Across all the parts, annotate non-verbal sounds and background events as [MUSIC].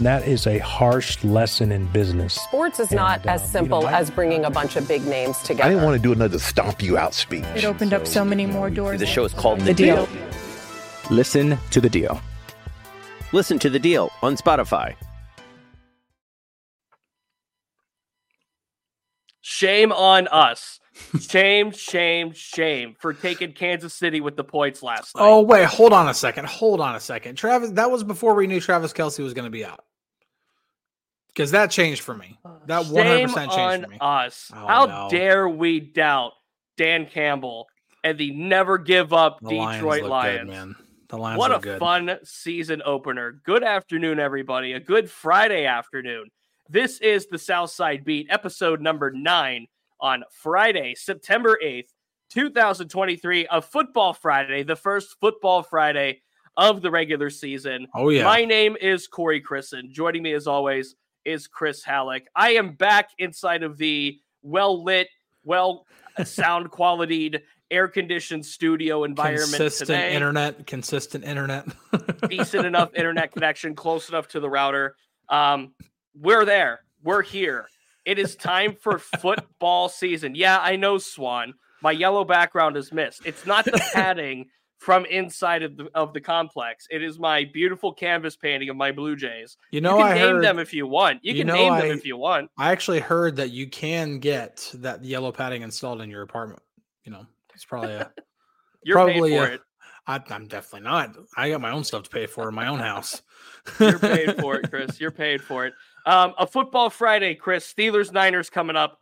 That is a harsh lesson in business. Sports is not And, uh, as simple you know, I- as bringing a bunch of big names together. I didn't want to do another stomp you out speech. It opened up so many more doors. The show is called The, The deal. Deal. Listen to The Deal. Listen to The Deal on Spotify. Shame on us. Shame, shame, shame for taking Kansas City with the points last night. Oh wait, hold on a second. Hold on a second. Travis, that was before we knew Travis Kelce was going to be out. Because that changed for me. That one hundred percent changed for me. us. Oh, How no. dare we doubt Dan Campbell and the never give up The Detroit look Lions? good, man. The Lions what a good. fun season opener. Good afternoon, everybody. A good Friday afternoon. This is the Southside Beat, episode number nine on Friday, September 8th, 2023, a football Friday, the first football Friday of the regular season. Oh yeah. My name is Corey Crisan. Joining me, as always, is Chris Halicke. I am back inside of the well [LAUGHS] lit, well sound qualitied, air conditioned studio environment consistent today. internet, consistent internet. [LAUGHS] Decent enough internet connection, close enough to the router. Um, we're there. We're here. It is time for football season. Yeah, I know, Swan. My yellow background is missed. It's not the [LAUGHS] padding from inside of the of the complex. It is my beautiful canvas painting of my Blue Jays. You know, you can I name heard, them if you want. You, you can name I- them if you want. I actually heard that you can get that yellow padding installed in your apartment. You know, it's probably a. [LAUGHS] You're probably a- it. I, I'm definitely not. I got my own stuff to pay for in my own house. You're paid for it, [LAUGHS] Chris. You're paid for it. Um, a football Friday, Chris. Steelers Niners coming up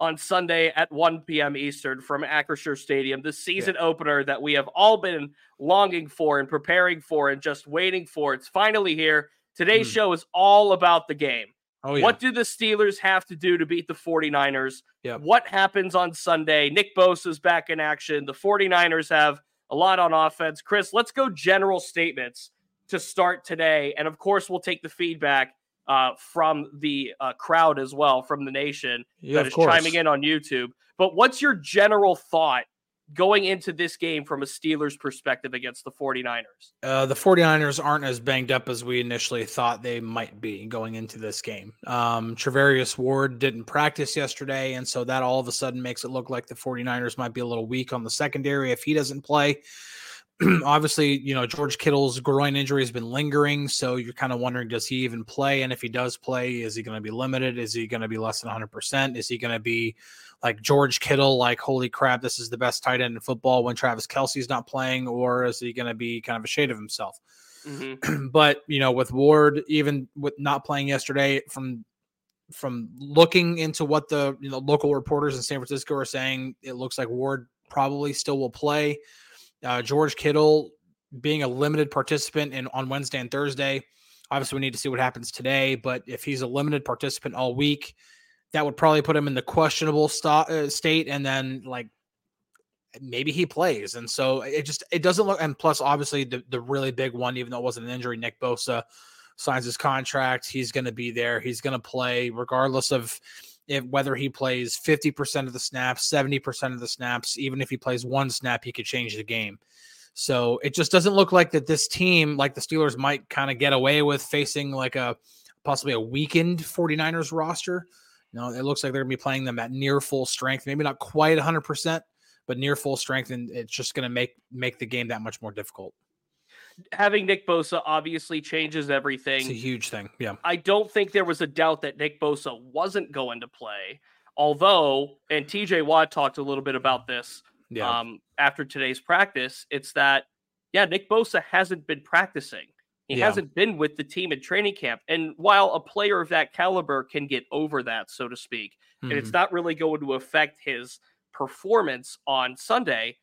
on Sunday at 1 p.m. Eastern from Acrisure Stadium. The season opener that we have all been longing for and preparing for and just waiting for. It's finally here. Today's Hmm. show is all about the game. Oh yeah. What do the Steelers have to do to beat the 49ers? Yep. What happens on Sunday? Nick Bosa's back in action. The 49ers have a lot on offense. Chris, let's go general statements to start today. And of course, we'll take the feedback uh, from the uh, crowd as well, from the nation Yeah, that is course. chiming in on YouTube. But what's your general thought going into this game from a Steelers perspective against the 49ers? Uh, the 49ers aren't as banged up as we initially thought they might be going into this game. Um, Charvarius Ward didn't practice yesterday, and so that all of a sudden makes it look like the 49ers might be a little weak on the secondary if he doesn't play. [CLEARS THROAT] Obviously, you know, George Kittle's groin injury has been lingering, so you're kind of wondering does he even play? And if he does play, is he going to be limited? Is he going to be less than 100%? Is he going to be like George Kittle, like, holy crap, this is the best tight end in football when Travis Kelce's not playing, or is he going to be kind of a shade of himself? Mhm. [CLEARS THROAT] but you know, with Ward, even with not playing yesterday, from from looking into what the you know local reporters in San Francisco are saying, it looks like Ward probably still will play. Uh, George Kittle being a limited participant in on Wednesday and Thursday. Obviously, we need to see what happens today. But if he's a limited participant all week, that would probably put him in the questionable sto- uh, state, and then like maybe he plays. And so it just it doesn't look. And plus, obviously, the the really big one, even though it wasn't an injury, Nick Bosa signs his contract. He's going to be there. He's going to play regardless of if whether he plays 50% of the snaps, 70% of the snaps, even if he plays one snap, he could change the game. So it just doesn't look like that this team, like the Steelers, might kind of get away with facing like a possibly a weakened 49ers roster. You know, it looks like they're going to be playing them at near full strength, maybe not quite 100%, but near full strength and it's just going to make make the game that much more difficult. Having Nick Bosa obviously changes everything. It's a huge thing. Yeah. I don't think there was a doubt that Nick Bosa wasn't going to play. Although, and TJ Watt talked a little bit about this Yeah. um, after today's practice, it's that, yeah, Nick Bosa hasn't been practicing. He Yeah. hasn't been with the team in training camp. And while a player of that caliber can get over that, so to speak, and it's Mhm. not really going to affect his performance on Sunday,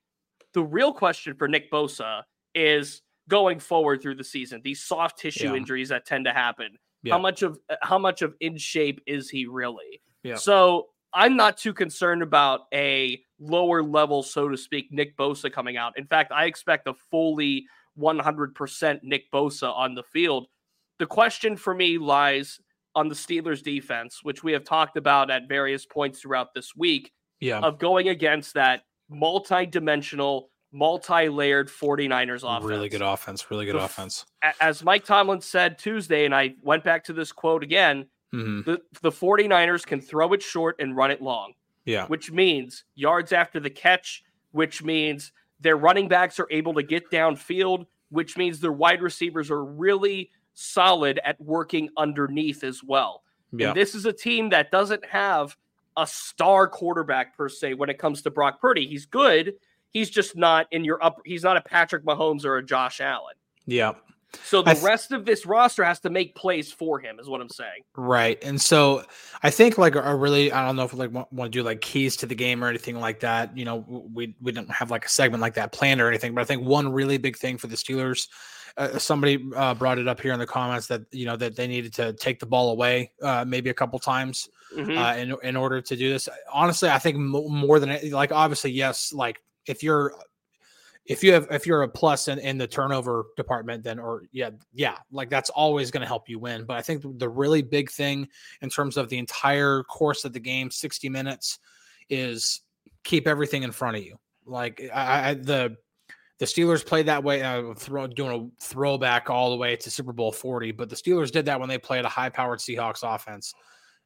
the real question for Nick Bosa is going forward through the season, these soft tissue Yeah. injuries that tend to happen. Yeah. How much of how much of in shape is he really? Yeah. So I'm not too concerned about a lower level, so to speak, Nick Bosa coming out. In fact, I expect a fully 100% Nick Bosa on the field. The question for me lies on the Steelers defense, which we have talked about at various points throughout this week, yeah. of going against that multi dimensional, multi layered 49ers offense. Really good offense. Really good offense. As Mike Tomlin said Tuesday, and I went back to this quote again hmm the, the 49ers can throw it short and run it long, Yeah. which means yards after the catch, which means their running backs are able to get downfield, which means their wide receivers are really solid at working underneath as well. Yeah. And this is a team that doesn't have a star quarterback per se when it comes to Brock Purdy. He's good. He's just not in your up. He's not a Patrick Mahomes or a Josh Allen. Yeah. So the th- rest of this roster has to make plays for him, is what I'm saying. Right. And so I think like a really I don't know if we like want, want to do like keys to the game or anything like that. You know, we we don't have like a segment like that planned or anything, but I think one really big thing for the Steelers uh, somebody uh, brought it up here in the comments that you know that they needed to take the ball away uh, maybe a couple times Mhm. uh, in in order to do this. Honestly, I think mo- more than like obviously yes, like if you're if you have if you're a plus in, in the turnover department then or yeah yeah like that's always going to help you win but i think the really big thing in terms of the entire course of the game 60 minutes is keep everything in front of you like i, I the the Steelers played that way, uh, throw, doing a throwback all the way to Super Bowl 40. But the Steelers did that when they played a high powered Seahawks offense.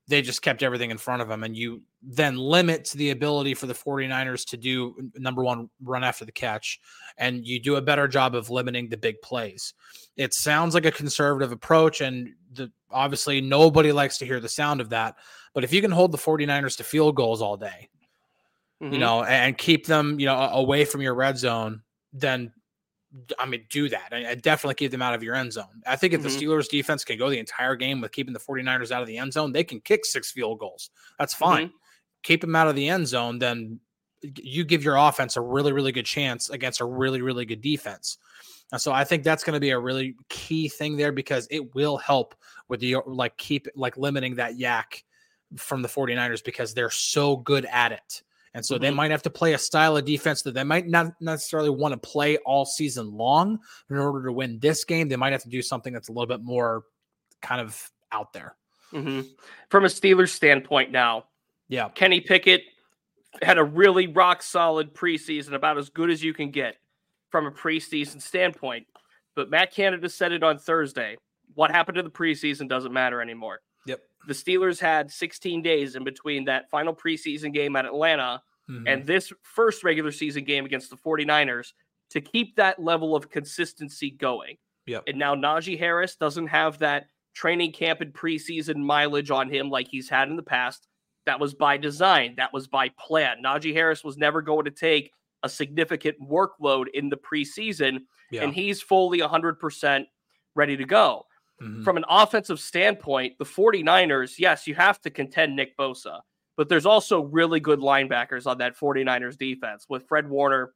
They just kept everything in front of them. And you then limit the ability for the 49ers to do number one, run after the catch. And you do a better job of limiting the big plays. It sounds like a conservative approach. And the, obviously, nobody likes to hear the sound of that. But if you can hold the 49ers to field goals all day, Mhm. you know, and keep them, you know, away from your red zone, then I mean, do that and, and definitely keep them out of your end zone. I think if Mhm. the Steelers defense can go the entire game with keeping the 49ers out of the end zone, they can kick six field goals. That's fine. Keep them out of the end zone, then you give your offense a really, really good chance against a really, really good defense. And so I think that's going to be a really key thing there because it will help with the like keep like limiting that YAC from the 49ers because they're so good at it. And so they Mhm. might have to play a style of defense that they might not necessarily want to play all season long. In order to win this game, they might have to do something that's a little bit more kind of out there. Mhm. From a Steelers standpoint now, Yeah. Kenny Pickett had a really rock solid preseason, about as good as you can get from a preseason standpoint. But Matt Canada said it on Thursday. What happened to the preseason doesn't matter anymore. Yep. The Steelers had 16 days in between that final preseason game at Atlanta Mhm. and this first regular season game against the 49ers to keep that level of consistency going. Yep. And now Najee Harris doesn't have that training camp and preseason mileage on him like he's had in the past. That was by design, that was by plan. Najee Harris was never going to take a significant workload in the preseason, yeah. and he's fully 100% ready to go. Mhm. From an offensive standpoint, the 49ers, yes, you have to contend Nick Bosa, but there's also really good linebackers on that 49ers defense with Fred Warner,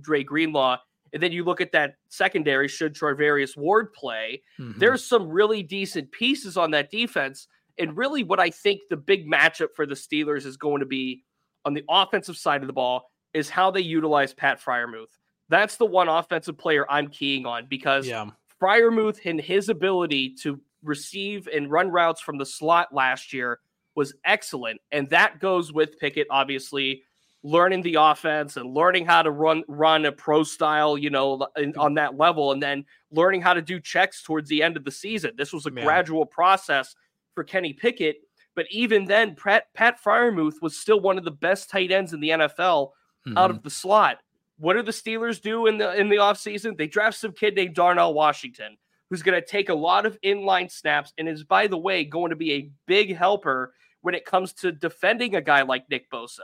Dre Greenlaw. And then you look at that secondary, should Charvarius Ward play, Mhm. there's some really decent pieces on that defense. And really, what I think the big matchup for the Steelers is going to be on the offensive side of the ball is how they utilize Pat Freiermuth. That's the one offensive player I'm keying on because yeah. Freiermuth and his ability to receive and run routes from the slot last year was excellent. And that goes with Pickett, obviously, learning the offense and learning how to run run a pro style, you know, in, on that level, and then learning how to do checks towards the end of the season. This was a Yeah. gradual process for Kenny Pickett, but even then, Pat, Pat Freiermuth was still one of the best tight ends in the NFL out Mhm. of the slot. What do the Steelers do in the in the offseason? They draft some kid named Darnell Washington, who's going to take a lot of inline snaps and is, by the way, going to be a big helper when it comes to defending a guy like Nick Bosa.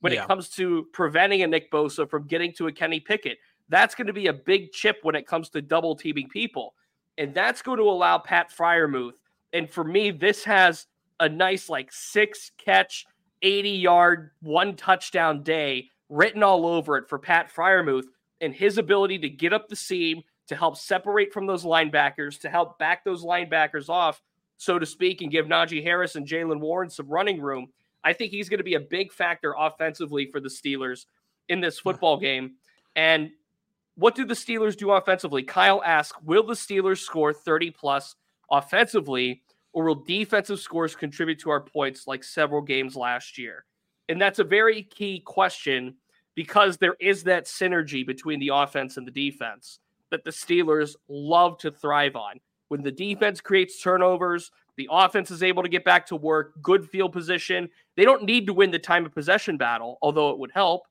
When Yeah. it comes to preventing a Nick Bosa from getting to a Kenny Pickett, that's going to be a big chip when it comes to double teaming people. And that's going to allow Pat Freiermuth. And for me, this has a nice, like, six catch, 80 yard, one touchdown day written all over it for Pat Freiermuth and his ability to get up the seam, to help separate from those linebackers, to help back those linebackers off, so to speak, and give Najee Harris and Jaylen Warren some running room. I think he's going to be a big factor offensively for the Steelers in this football game. And what do the Steelers do offensively? Kyle asks, will the Steelers score 30 plus offensively, or will defensive scores contribute to our points like several games last year? And that's a very key question because there is that synergy between the offense and the defense that the Steelers love to thrive on. When the defense creates turnovers, the offense is able to get back to work, good field position. They don't need to win the time of possession battle, although it would help,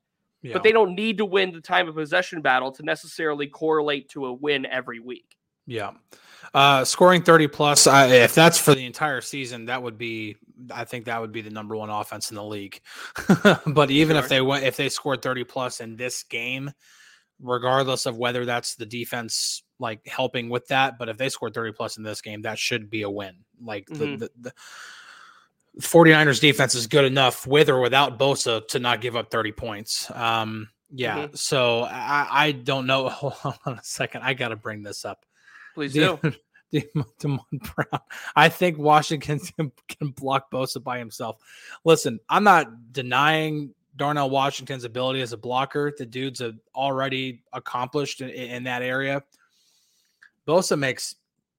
Yeah. but they don't need to win the time of possession battle to necessarily correlate to a win every week. Yeah. Uh, scoring 30 plus, I, if that's for the entire season, that would be, I think that would be the number one offense in the league. [LAUGHS] but even if they went, if they scored 30 plus in this game, regardless of whether that's the defense like helping with that, but if they scored 30 plus in this game, that should be a win. Like Mhm. the, the, the 49ers defense is good enough with or without Bosa to not give up 30 points. Um, yeah. Mhm. So I, I don't know. [LAUGHS] Hold on a second. I got to bring this up. Please do. [LAUGHS] Demond Brown. I think Washington [LAUGHS] can, block Bosa by himself. Listen, I'm not denying Darnell Washington's ability as a blocker. The dude's already accomplished in, in that area. Bosa makes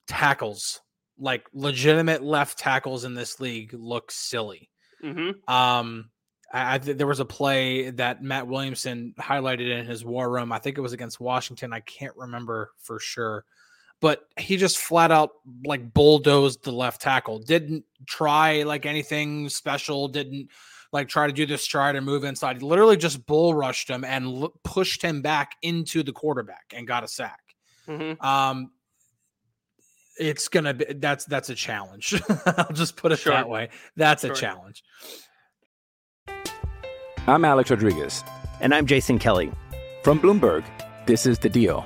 tackles like legitimate left tackles in this league look silly. hmm Um, I, I th- there was a play that Matt Williamson highlighted in his war room. I think it was against Washington. I can't remember for sure, but he just flat out like bulldozed the left tackle. Didn't try like anything special. Didn't like try to do this stride or move inside. He literally just bull rushed him and l- pushed him back into the quarterback and got a sack. hmm Um, it's gonna be that's that's a challenge. [LAUGHS] I'll just put it Sure. that way. That's Sure. a challenge. I'm Alex Rodriguez. And I'm Jason Kelly. From Bloomberg, this is The Deal.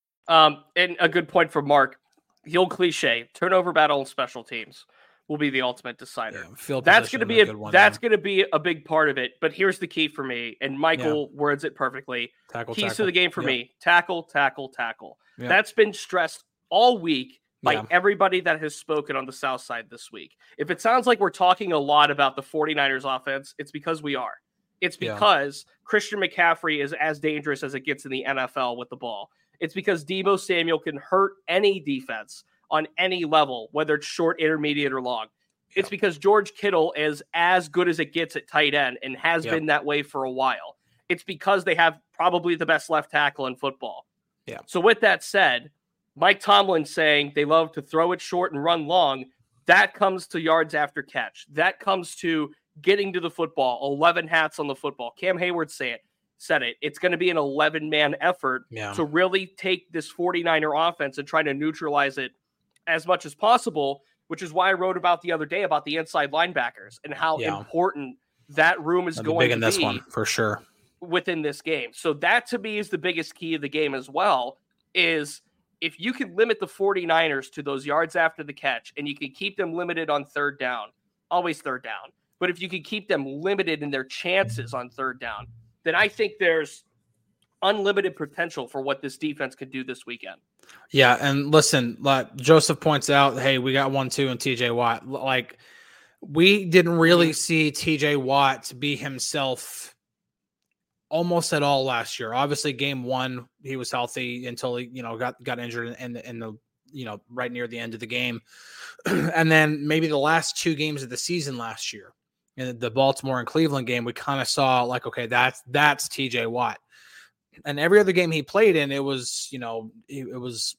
Um, and a good point for Mark. The old cliche: turnover battle and special teams will be the ultimate decider. Yeah, that's going to be a a, good one, that's going to be a big part of it. But here's the key for me, and Michael words it perfectly. tackle. Keys to tackle. the game for me: tackle, tackle, tackle. Yeah. That's been stressed all week by Yeah. everybody that has spoken on the South Side this week. If it sounds like we're talking a lot about the 49ers offense, it's because we are. It's Yeah. because Christian McCaffrey is as dangerous as it gets in the NFL with the ball. It's because Deebo Samuel can hurt any defense on any level, whether it's short, intermediate, or long. It's because George Kittle is as good as it gets at tight end and has Yep. been that way for a while. It's because they have probably the best left tackle in football. Yeah. So with that said, Mike Tomlin saying they love to throw it short and run long, that comes to yards after catch. That comes to getting to the football, 11 hats on the football. Cam Heyward say it. Said it. It's going to be an 11 man effort Yeah. to really take this 49er offense and try to neutralize it as much as possible, which is why I wrote about the other day about the inside linebackers and how Yeah. important that room is That'd be going to in this be one for sure. within this game. So that to me is the biggest key of the game as well is if you can limit the 49ers to those yards after the catch and you can keep them limited on third down, always third down. But if you can keep them limited in their chances on third down, then I think there's unlimited potential for what this defense could do this weekend. Yeah, and listen, like Joseph points out, hey, we got one two and TJ Watt. Like we didn't really see TJ Watt be himself almost at all last year. Obviously, game one he was healthy until he you know got got injured in the, in the you know right near the end of the game, [CLEARS THROAT] and then maybe the last two games of the season last year, in the Baltimore and Cleveland game, we kind of saw like okay, that's that's TJ Watt and every other game he played in, it was, you know, it, it was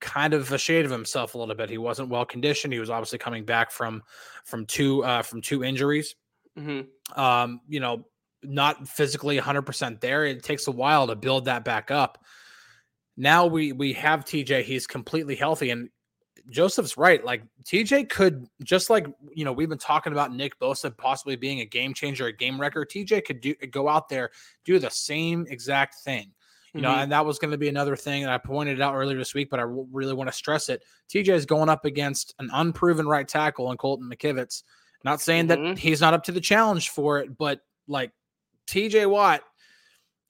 kind of a shade of himself a little bit. He wasn't well conditioned. He was obviously coming back from from two uh from two injuries. Mm-hmm. Um, you know, not physically 100% there. It takes a while to build that back up. Now we we have TJ, he's completely healthy and Joseph's right. Like TJ could just like you know we've been talking about Nick Bosa possibly being a game changer, a game wrecker. TJ could do go out there do the same exact thing. You know, Mhm. and that was going to be another thing that I pointed out earlier this week, but I really want to stress it. TJ is going up against an unproven right tackle in Colton McKivitz. Not saying Mhm. that he's not up to the challenge for it, but like TJ Watt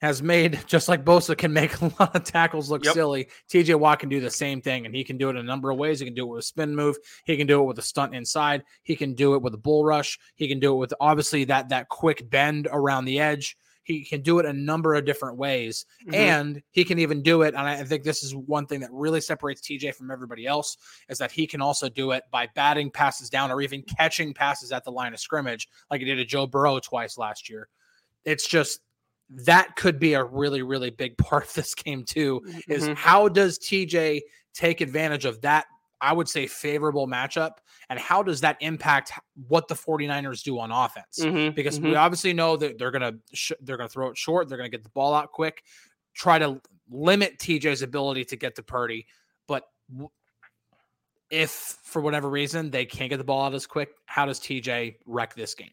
has made [LAUGHS] just like Bosa can make a lot of tackles look Yep. silly. TJ Watt can do the same thing, and he can do it in a number of ways. He can do it with a spin move. He can do it with a stunt inside. He can do it with a bull rush. He can do it with obviously that that quick bend around the edge. He can do it a number of different ways, Mhm. and he can even do it. And I think this is one thing that really separates TJ from everybody else is that he can also do it by batting passes down or even catching passes at the line of scrimmage, like he did to Joe Burrow twice last year. It's just that could be a really, really big [LAUGHS] part of this game too. Is Mhm. how does TJ take advantage of that? I would say favorable matchup, and how does that impact what the 49ers do on offense? Mhm, Because we mhm. obviously know that they're gonna sh- they're gonna throw it short, they're gonna get the ball out quick, try to limit TJ's ability to get to Purdy. But w- if for whatever reason they can't get the ball out as quick, how does TJ wreck this game?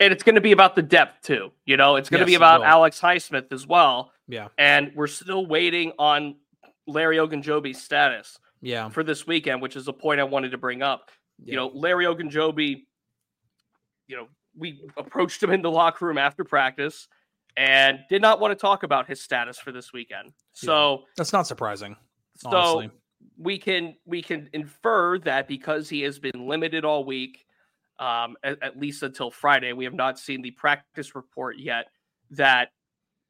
And it's going to be about the depth too. You know, it's going to Yes, be about. Alex Highsmith as well. Yeah, And we're still waiting on Larry Ogunjobi's status yeah, for this weekend, which is a point I wanted to bring up. yeah. You know, Larry Ogunjobi, you know, we approached him in the locker room after practice and did not want to talk about his status for this weekend. So, that's not surprising. so honestly. we can we can infer that because he has been limited all week, um, at, at least until Friday, we have not seen the practice report yet. That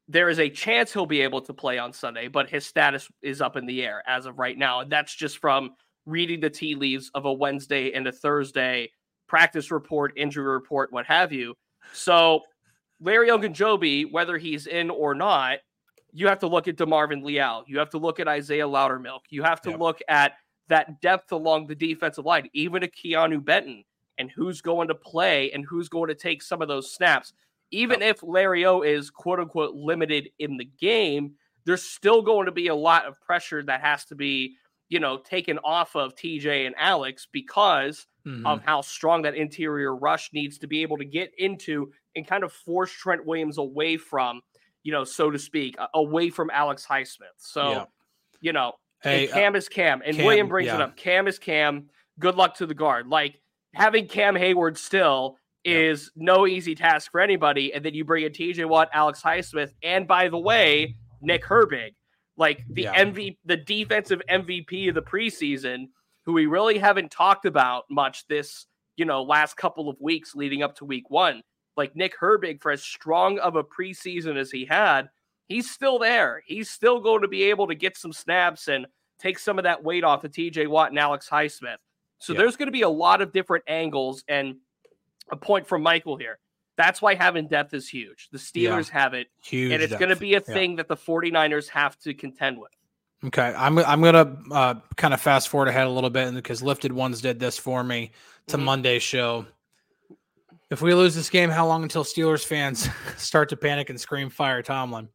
there is a chance he'll be able to play on Sunday, but his status is up in the air as of right now, and that's just from reading the tea leaves of a Wednesday and a Thursday practice report, injury report, what have you. So Larry Ogunjobi, whether he's in or not, you have to look at DeMarvin Leal. You have to look at Isaiah Loudermilk. You have to Yep. look at that depth along the defensive line, even a Keanu Benton, and who's going to play and who's going to take some of those snaps. Even if Larry O is quote unquote limited in the game, there's still going to be a lot of pressure that has to be, you know, taken off of TJ and Alex because Mhm. of how strong that interior rush needs to be able to get into and kind of force Trent Williams away from, you know, so to speak, away from Alex Highsmith. So, Yeah. you know, Hey, and Cam is Cam, and Cam, William brings it up. Cam is Cam. Good luck to the guard. Like having Cam Heyward still Yeah. is no easy task for anybody. And then you bring in TJ Watt, Alex Highsmith, and by the way, Nick Herbig, like the Yeah. MV, the defensive MVP of the preseason, who we really haven't talked about much this, you know, last couple of weeks leading up to week one. Like Nick Herbig, for as strong of a preseason as he had, he's still there. He's still going to be able to get some snaps and take some of that weight off of TJ Watt and Alex Highsmith. So Yeah. there's going to be a lot of different angles and a point from Michael here. That's why having depth is huge. The Yeah. Steelers have it, huge, and it's going to be a Yeah. thing that the 49ers have to contend with. Okay, I'm I'm gonna uh, kind of fast forward ahead a little bit because Lifted Ones did this for me to Mhm. Monday's show. If we lose this game, how long until Steelers fans [LAUGHS] start to panic and scream "Fire Tomlin"?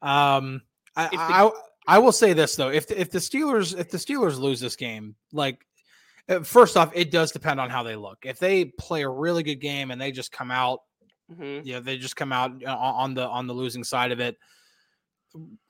Um, I, the, I I will say this though: if if the Steelers if the Steelers lose this game, like first off, it does depend on how they look. If they play a really good game and they just come out, mm-hmm. yeah, they just come out uh, on the on the losing side of it.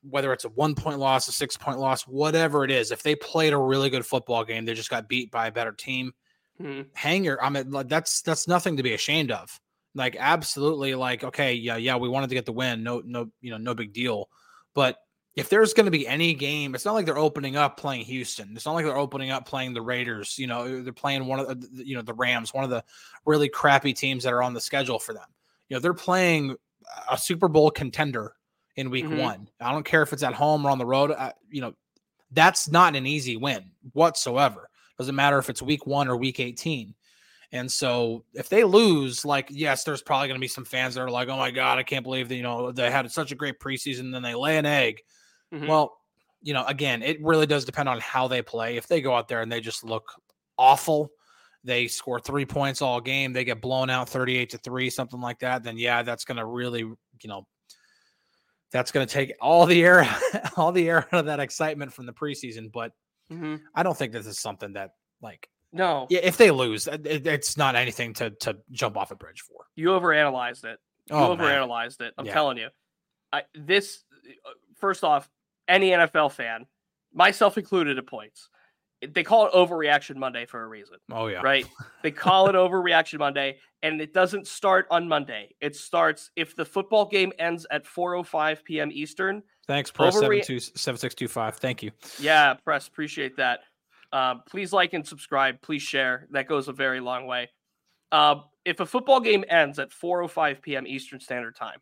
Whether it's a one point loss, a six point loss, whatever it is, if they played a really good football game, they just got beat by a better team. Mm-hmm. Hang your, I mean, that's that's nothing to be ashamed of. Like, absolutely, like, okay, yeah, yeah, we wanted to get the win, no, no, you know, no big deal. But if there's going to be any game, it's not like they're opening up playing Houston. It's not like they're opening up playing the Raiders. You know, they're playing one of the, you know, the Rams, one of the really crappy teams that are on the schedule for them. You know, they're playing a Super Bowl contender in week mm-hmm. one. I don't care if it's at home or on the road. I, you know, that's not an easy win whatsoever. Doesn't matter if it's week one or week 18. And so if they lose, like, yes, there's probably going to be some fans that are like, oh my God, I can't believe that, you know, they had such a great preseason. Then they lay an egg Mm-hmm. Well, you know, again, it really does depend on how they play. If they go out there and they just look awful, they score three points all game, they get blown out 38 to three, something like that, then yeah, that's going to really, you know, that's going to take all the air, [LAUGHS] all the air out of that excitement from the preseason. But mm-hmm. I don't think this is something that like, no, yeah, if they lose, it, it's not anything to to jump off a bridge for. You overanalyzed it. You oh, overanalyzed man. it. I'm yeah. telling you. I, this uh, first off, any NFL fan, myself included at points. They call it overreaction Monday for a reason. Oh yeah. Right? They call it [LAUGHS] overreaction Monday and it doesn't start on Monday. It starts if the football game ends at 4:05 p.m. Eastern. Thanks press overre- 7625. Thank you. Yeah, press appreciate that. Uh, please like and subscribe. Please share. That goes a very long way. Uh, if a football game ends at 4:05 p.m. Eastern Standard Time,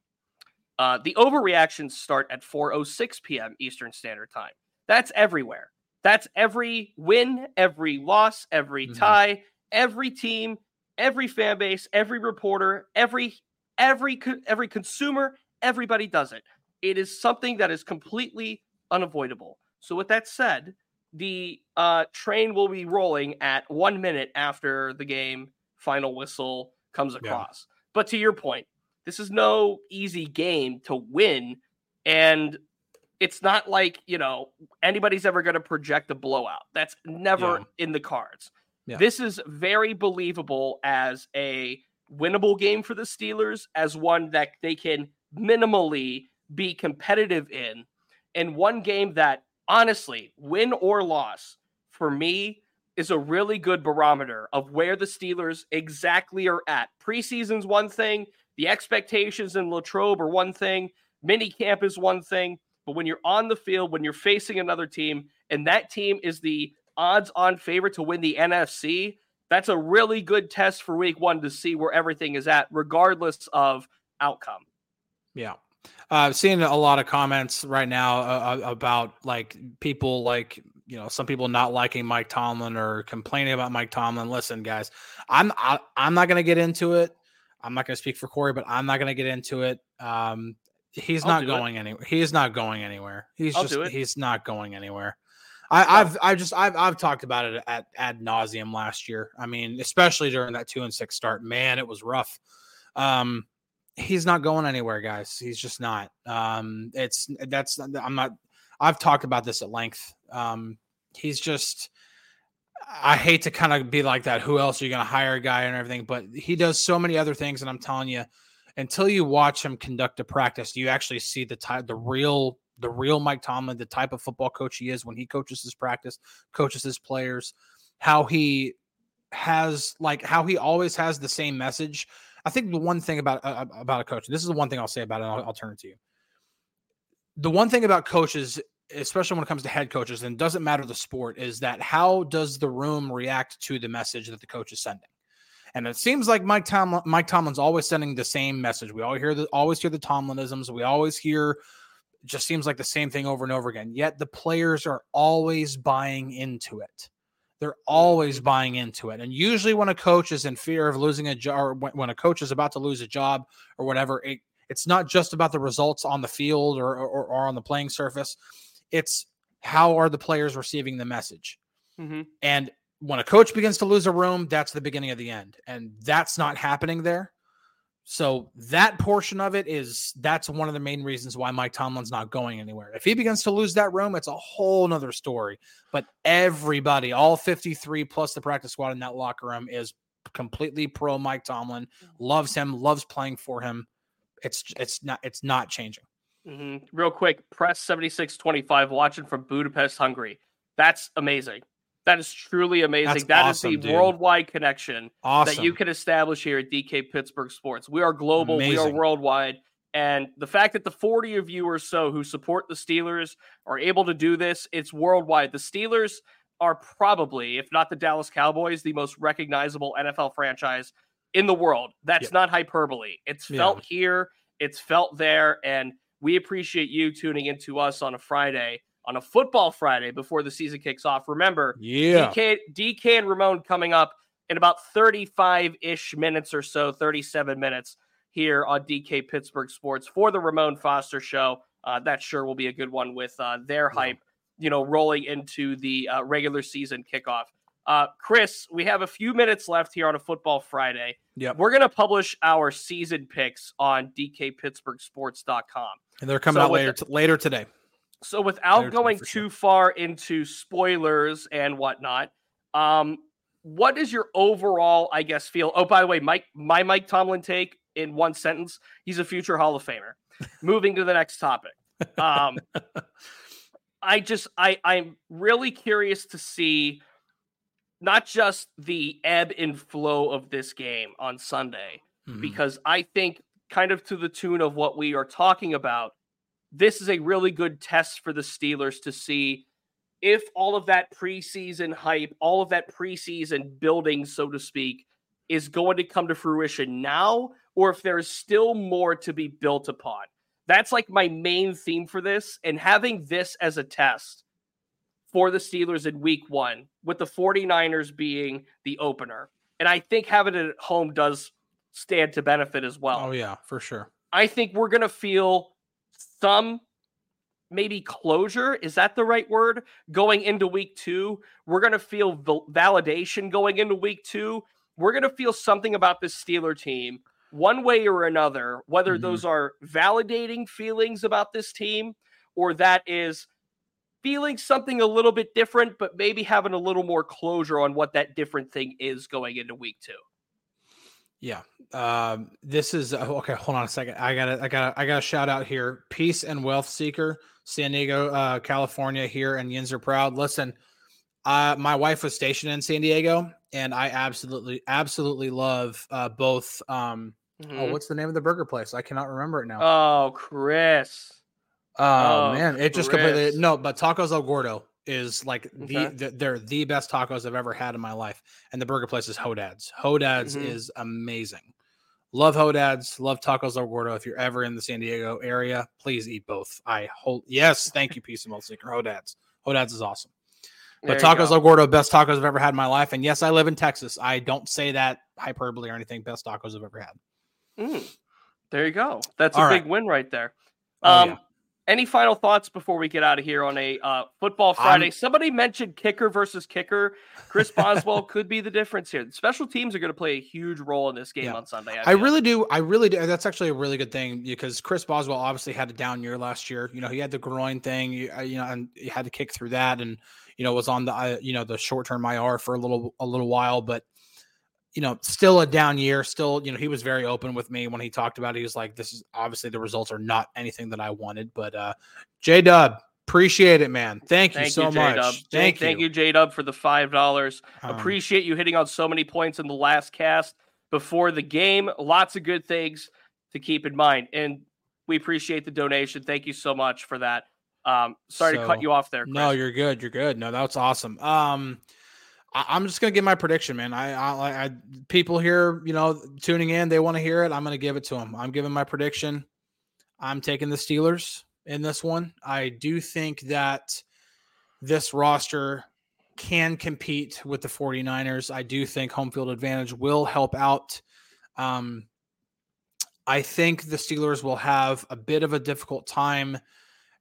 uh, the overreactions start at 4:06 p.m. Eastern Standard Time. That's everywhere. That's every win, every loss, every mm-hmm. tie, mm-hmm. every team, every fan base, every reporter, every every every consumer. Everybody does it. It is something that is completely unavoidable. So, with that said, the uh, train will be rolling at one minute after the game final whistle comes across. Yeah. But to your point, this is no easy game to win. And it's not like, you know, anybody's ever going to project a blowout. That's never yeah. in the cards. Yeah. This is very believable as a winnable game for the Steelers, as one that they can minimally be competitive in, and one game that, honestly, win or loss, for me, is a really good barometer of where the Steelers exactly are at. Preseason's one thing, the expectations in Latrobe are one thing, mini camp is one thing, but when you're on the field, when you're facing another team, and that team is the odds on favorite to win the NFC, that's a really good test for week one to see where everything is at, regardless of outcome. Yeah. I've uh, seeing a lot of comments right now uh, uh, about like people like you know some people not liking Mike Tomlin or complaining about Mike Tomlin. Listen, guys, I'm I, am i am not going to get into it. I'm not going to speak for Corey, but I'm not going to get into it. Um, he's I'll not going anywhere. He's not going anywhere. He's I'll just he's not going anywhere. I, have I've just I've I've talked about it at ad nauseum last year. I mean, especially during that two and six start. Man, it was rough. Um, he's not going anywhere, guys. He's just not. Um, it's that's I'm not. I've talked about this at length. Um, he's just I hate to kind of be like that. Who else are you going to hire a guy and everything? But he does so many other things, and I'm telling you, until you watch him conduct a practice, you actually see the type, the real, the real Mike Tomlin, the type of football coach he is when he coaches his practice, coaches his players, how he has like how he always has the same message. I think the one thing about uh, about a coach, this is the one thing I'll say about it. I'll, I'll turn it to you. The one thing about coaches especially when it comes to head coaches, and doesn't matter the sport, is that how does the room react to the message that the coach is sending? And it seems like Mike Tomlin, Mike Tomlin's always sending the same message. We all hear the always hear the Tomlinisms. We always hear just seems like the same thing over and over again. Yet the players are always buying into it. They're always buying into it. And usually when a coach is in fear of losing a job, when a coach is about to lose a job or whatever, it, it's not just about the results on the field or, or, or on the playing surface. It's how are the players receiving the message? Mm-hmm. And when a coach begins to lose a room, that's the beginning of the end. And that's not happening there. So that portion of it is that's one of the main reasons why Mike Tomlin's not going anywhere. If he begins to lose that room, it's a whole nother story. But everybody, all 53 plus the practice squad in that locker room is completely pro Mike Tomlin, loves him, loves playing for him. It's it's not it's not changing. Mm-hmm. Real quick, press 7625 watching from Budapest, Hungary. That's amazing. That is truly amazing. That's that awesome, is the dude. worldwide connection awesome. that you can establish here at DK Pittsburgh Sports. We are global, amazing. we are worldwide. And the fact that the 40 of you or so who support the Steelers are able to do this, it's worldwide. The Steelers are probably, if not the Dallas Cowboys, the most recognizable NFL franchise in the world. That's yep. not hyperbole. It's felt yeah. here, it's felt there. And we appreciate you tuning in to us on a Friday on a football Friday before the season kicks off. Remember, yeah, DK, DK and Ramon coming up in about 35 ish minutes or so, 37 minutes here on DK Pittsburgh Sports for the Ramon Foster Show. Uh, that sure will be a good one with uh, their hype, you know, rolling into the uh, regular season kickoff. Uh, Chris, we have a few minutes left here on a football Friday. Yeah, we're gonna publish our season picks on DKPittsburghSports.com, and they're coming so out later t- later today. So without going too sure. far into spoilers and whatnot, um, what is your overall, I guess, feel? Oh, by the way, Mike, my Mike Tomlin take in one sentence: he's a future Hall of Famer. [LAUGHS] Moving to the next topic. Um, [LAUGHS] I just, I, I'm really curious to see not just the ebb and flow of this game on Sunday, mm-hmm. because I think, kind of to the tune of what we are talking about, this is a really good test for the Steelers to see if all of that preseason hype, all of that preseason building, so to speak, is going to come to fruition now, or if there is still more to be built upon. That's like my main theme for this. And having this as a test for the Steelers in week one, with the 49ers being the opener. And I think having it at home does stand to benefit as well. Oh, yeah, for sure. I think we're going to feel some maybe closure is that the right word going into week two we're going to feel validation going into week two we're going to feel something about this steeler team one way or another whether mm-hmm. those are validating feelings about this team or that is feeling something a little bit different but maybe having a little more closure on what that different thing is going into week two yeah. Um, this is oh, okay. Hold on a second. I got to I got I got a shout out here. Peace and Wealth Seeker, San Diego, uh, California. Here and Yins are proud. Listen, uh, my wife was stationed in San Diego, and I absolutely absolutely love uh, both. Um, oh, mm-hmm. Oh, what's the name of the burger place? I cannot remember it now. Oh, Chris. Oh, oh man, it just Chris. completely no. But Tacos El Gordo is like okay. the, the, they're the best tacos I've ever had in my life. And the burger place is Hodad's. Hodad's mm-hmm. is amazing. Love Hodad's, love tacos El Gordo. If you're ever in the San Diego area, please eat both. I hold yes, thank you, Peace and Milk Seeker. Hodad's. Hodad's is awesome. But tacos El Gordo, best tacos I've ever had in my life. And yes, I live in Texas. I don't say that hyperbole or anything. Best tacos I've ever had. Mm, there you go. That's All a right. big win right there. Oh, um, yeah any final thoughts before we get out of here on a uh, football Friday? I'm... Somebody mentioned kicker versus kicker. Chris Boswell could be the difference here. Special teams are going to play a huge role in this game yeah. on Sunday. I, I, really do. I really do. That's actually a really good thing because Chris Boswell obviously had a down year last year. You know, he had the groin thing. You, uh, you know, and he had to kick through that, and you know was on the uh, you know the short term IR for a little a little while, but you know, still a down year. Still, you know, he was very open with me when he talked about it. He was like, "This is obviously the results are not anything that I wanted." But uh J Dub, appreciate it, man. Thank you thank so you, much. J-Dub. Thank, thank you, J Dub, for the five dollars. Um, appreciate you hitting on so many points in the last cast before the game. Lots of good things to keep in mind, and we appreciate the donation. Thank you so much for that. Um, sorry so, to cut you off there. Chris. No, you're good. You're good. No, that's awesome. Um. I, am just gonna give my prediction, man. I, I, I, people here, you know, tuning in, they want to hear it. I'm gonna give it to them. I'm giving my prediction. I'm taking the Steelers in this one. I do think that this roster can compete with the 49ers. I do think home field advantage will help out. Um, I think the Steelers will have a bit of a difficult time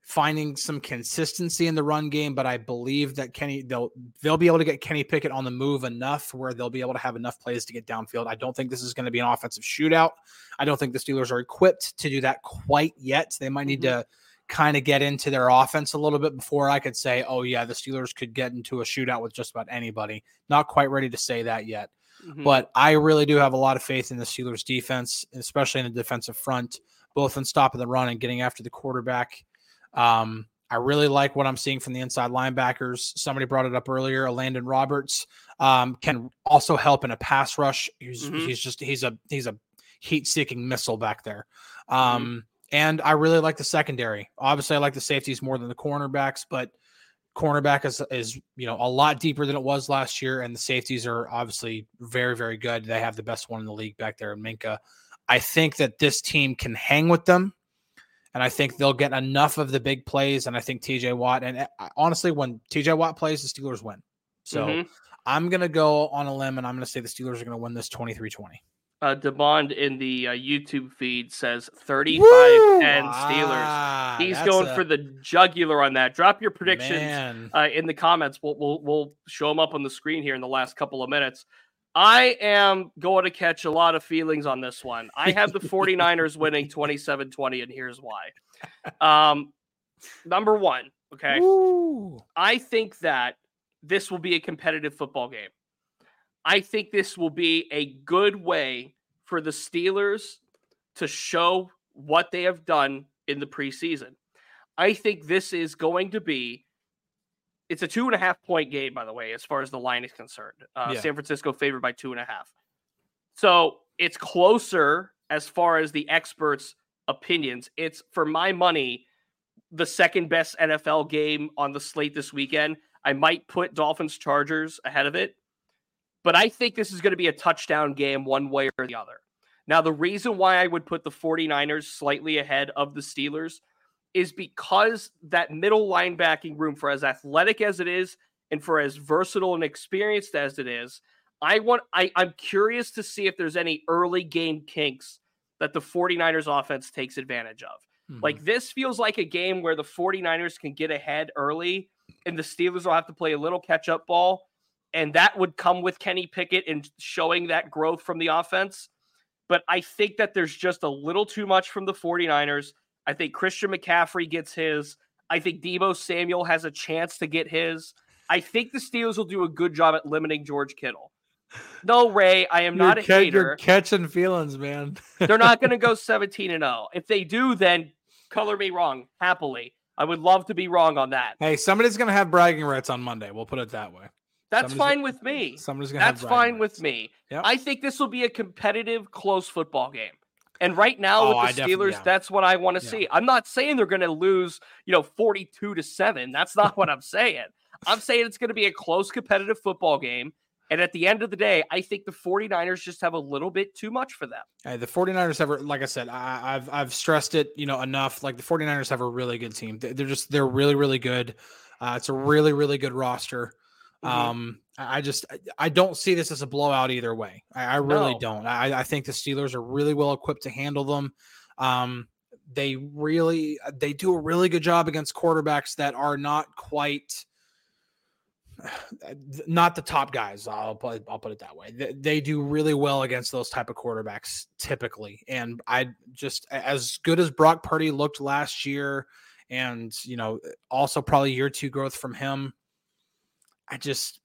finding some consistency in the run game, but I believe that Kenny they'll they'll be able to get Kenny Pickett on the move enough where they'll be able to have enough plays to get downfield. I don't think this is going to be an offensive shootout. I don't think the Steelers are equipped to do that quite yet. They might need mm-hmm. to kind of get into their offense a little bit before I could say, oh yeah, the Steelers could get into a shootout with just about anybody. Not quite ready to say that yet. Mm-hmm. But I really do have a lot of faith in the Steelers defense, especially in the defensive front, both in stopping the run and getting after the quarterback. Um, I really like what I'm seeing from the inside linebackers. Somebody brought it up earlier. Landon Roberts um, can also help in a pass rush. He's, mm-hmm. he's just he's a he's a heat-seeking missile back there. Mm-hmm. Um, mm-hmm. And I really like the secondary. Obviously, I like the safeties more than the cornerbacks, but cornerback is is you know a lot deeper than it was last year, and the safeties are obviously very very good. They have the best one in the league back there in Minkah. I think that this team can hang with them and I think they'll get enough of the big plays. And I think TJ Watt, and uh, honestly, when TJ Watt plays, the Steelers win. So mm-hmm. I'm going to go on a limb and I'm going to say the Steelers are going to win this 23 20. Uh, Demond in the uh, YouTube feed says 35 10 Steelers. He's going a... for the jugular on that. Drop your predictions uh, in the comments. We'll, we'll, we'll show them up on the screen here in the last couple of minutes. I am going to catch a lot of feelings on this one. I have the 49ers winning 27 20, and here's why. Um, number one, okay. Ooh. I think that this will be a competitive football game. I think this will be a good way for the Steelers to show what they have done in the preseason. I think this is going to be it's a two and a half point game, by the way, as far as the line is concerned. Uh, yeah. San Francisco favored by two and a half. So it's closer as far as the experts' opinions. It's for my money the second best NFL game on the slate this weekend. I might put Dolphins Chargers ahead of it, but I think this is going to be a touchdown game one way or the other. Now, the reason why I would put the 49ers slightly ahead of the Steelers is because that middle linebacking room, for as athletic as it is and for as versatile and experienced as it is, I want I, I'm curious to see if there's any early game kinks that the 49ers offense takes advantage of. Mm-hmm. Like this feels like a game where the 49ers can get ahead early and the Steelers will have to play a little catch up ball. And that would come with Kenny Pickett and showing that growth from the offense. But I think that there's just a little too much from the 49ers. I think Christian McCaffrey gets his. I think Deebo Samuel has a chance to get his. I think the Steelers will do a good job at limiting George Kittle. No, Ray, I am you're not a ca- hater. You're catching feelings, man. [LAUGHS] They're not going to go 17 and 0. If they do, then color me wrong happily. I would love to be wrong on that. Hey, somebody's going to have bragging rights on Monday. We'll put it that way. That's somebody's fine with me. Somebody's going to That's fine rights. with me. Yep. I think this will be a competitive, close football game. And right now oh, with the Steelers, yeah. that's what I want to yeah. see. I'm not saying they're going to lose, you know, 42 to 7. That's not what I'm saying. I'm saying it's going to be a close competitive football game. And at the end of the day, I think the 49ers just have a little bit too much for them. Hey, the 49ers have, like I said, I, have I've stressed it, you know, enough. Like the 49ers have a really good team. They're just, they're really, really good. Uh, it's a really, really good roster. Mm-hmm. Um, I just I don't see this as a blowout either way. I, I really no. don't. I, I think the Steelers are really well equipped to handle them. Um, they really they do a really good job against quarterbacks that are not quite [SIGHS] not the top guys. I'll put I'll put it that way. They, they do really well against those type of quarterbacks typically. And I just as good as Brock Purdy looked last year, and you know also probably year two growth from him. I just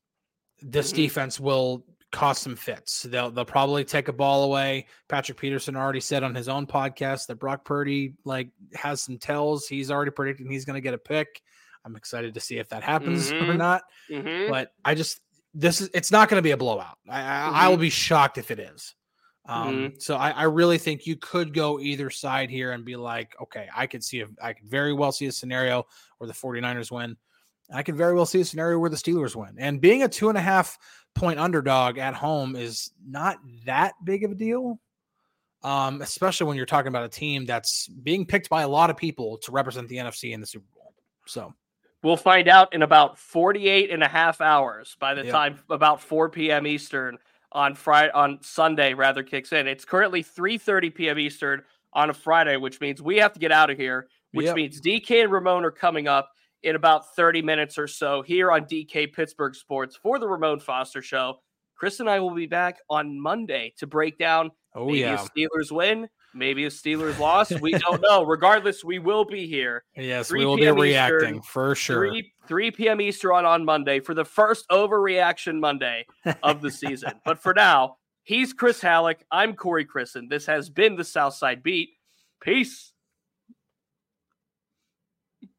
this mm-hmm. defense will cause some fits. They'll they'll probably take a ball away. Patrick Peterson already said on his own podcast that Brock Purdy like has some tells. He's already predicting he's going to get a pick. I'm excited to see if that happens mm-hmm. or not. Mm-hmm. But I just this is it's not going to be a blowout. I, I, I, will mm-hmm. be shocked if it is. Um, mm-hmm. so I, I really think you could go either side here and be like, okay, I could see a, I could very well see a scenario where the 49ers win. I could very well see a scenario where the Steelers win. And being a two and a half point underdog at home is not that big of a deal. Um, especially when you're talking about a team that's being picked by a lot of people to represent the NFC in the Super Bowl. So we'll find out in about 48 and a half hours by the yep. time about 4 p.m. Eastern on Friday on Sunday rather kicks in. It's currently 3:30 p.m. Eastern on a Friday, which means we have to get out of here which Yep. means DK and Ramon are coming up in about 30 minutes or so here on DK Pittsburgh Sports for the Ramon Foster Show. Chris and I will be back on Monday to break down Oh maybe yeah, a Steelers win, maybe a Steelers loss. We don't know. Regardless, we will be here yes, we will be p.m. reacting Eastern, for sure. 3, 3 p.m. Eastern on, on Monday for the first overreaction Monday of the season. [LAUGHS] but for now, he's Chris Halicke. I'm Corey Crisan. This has been the Southside Beat. Peace.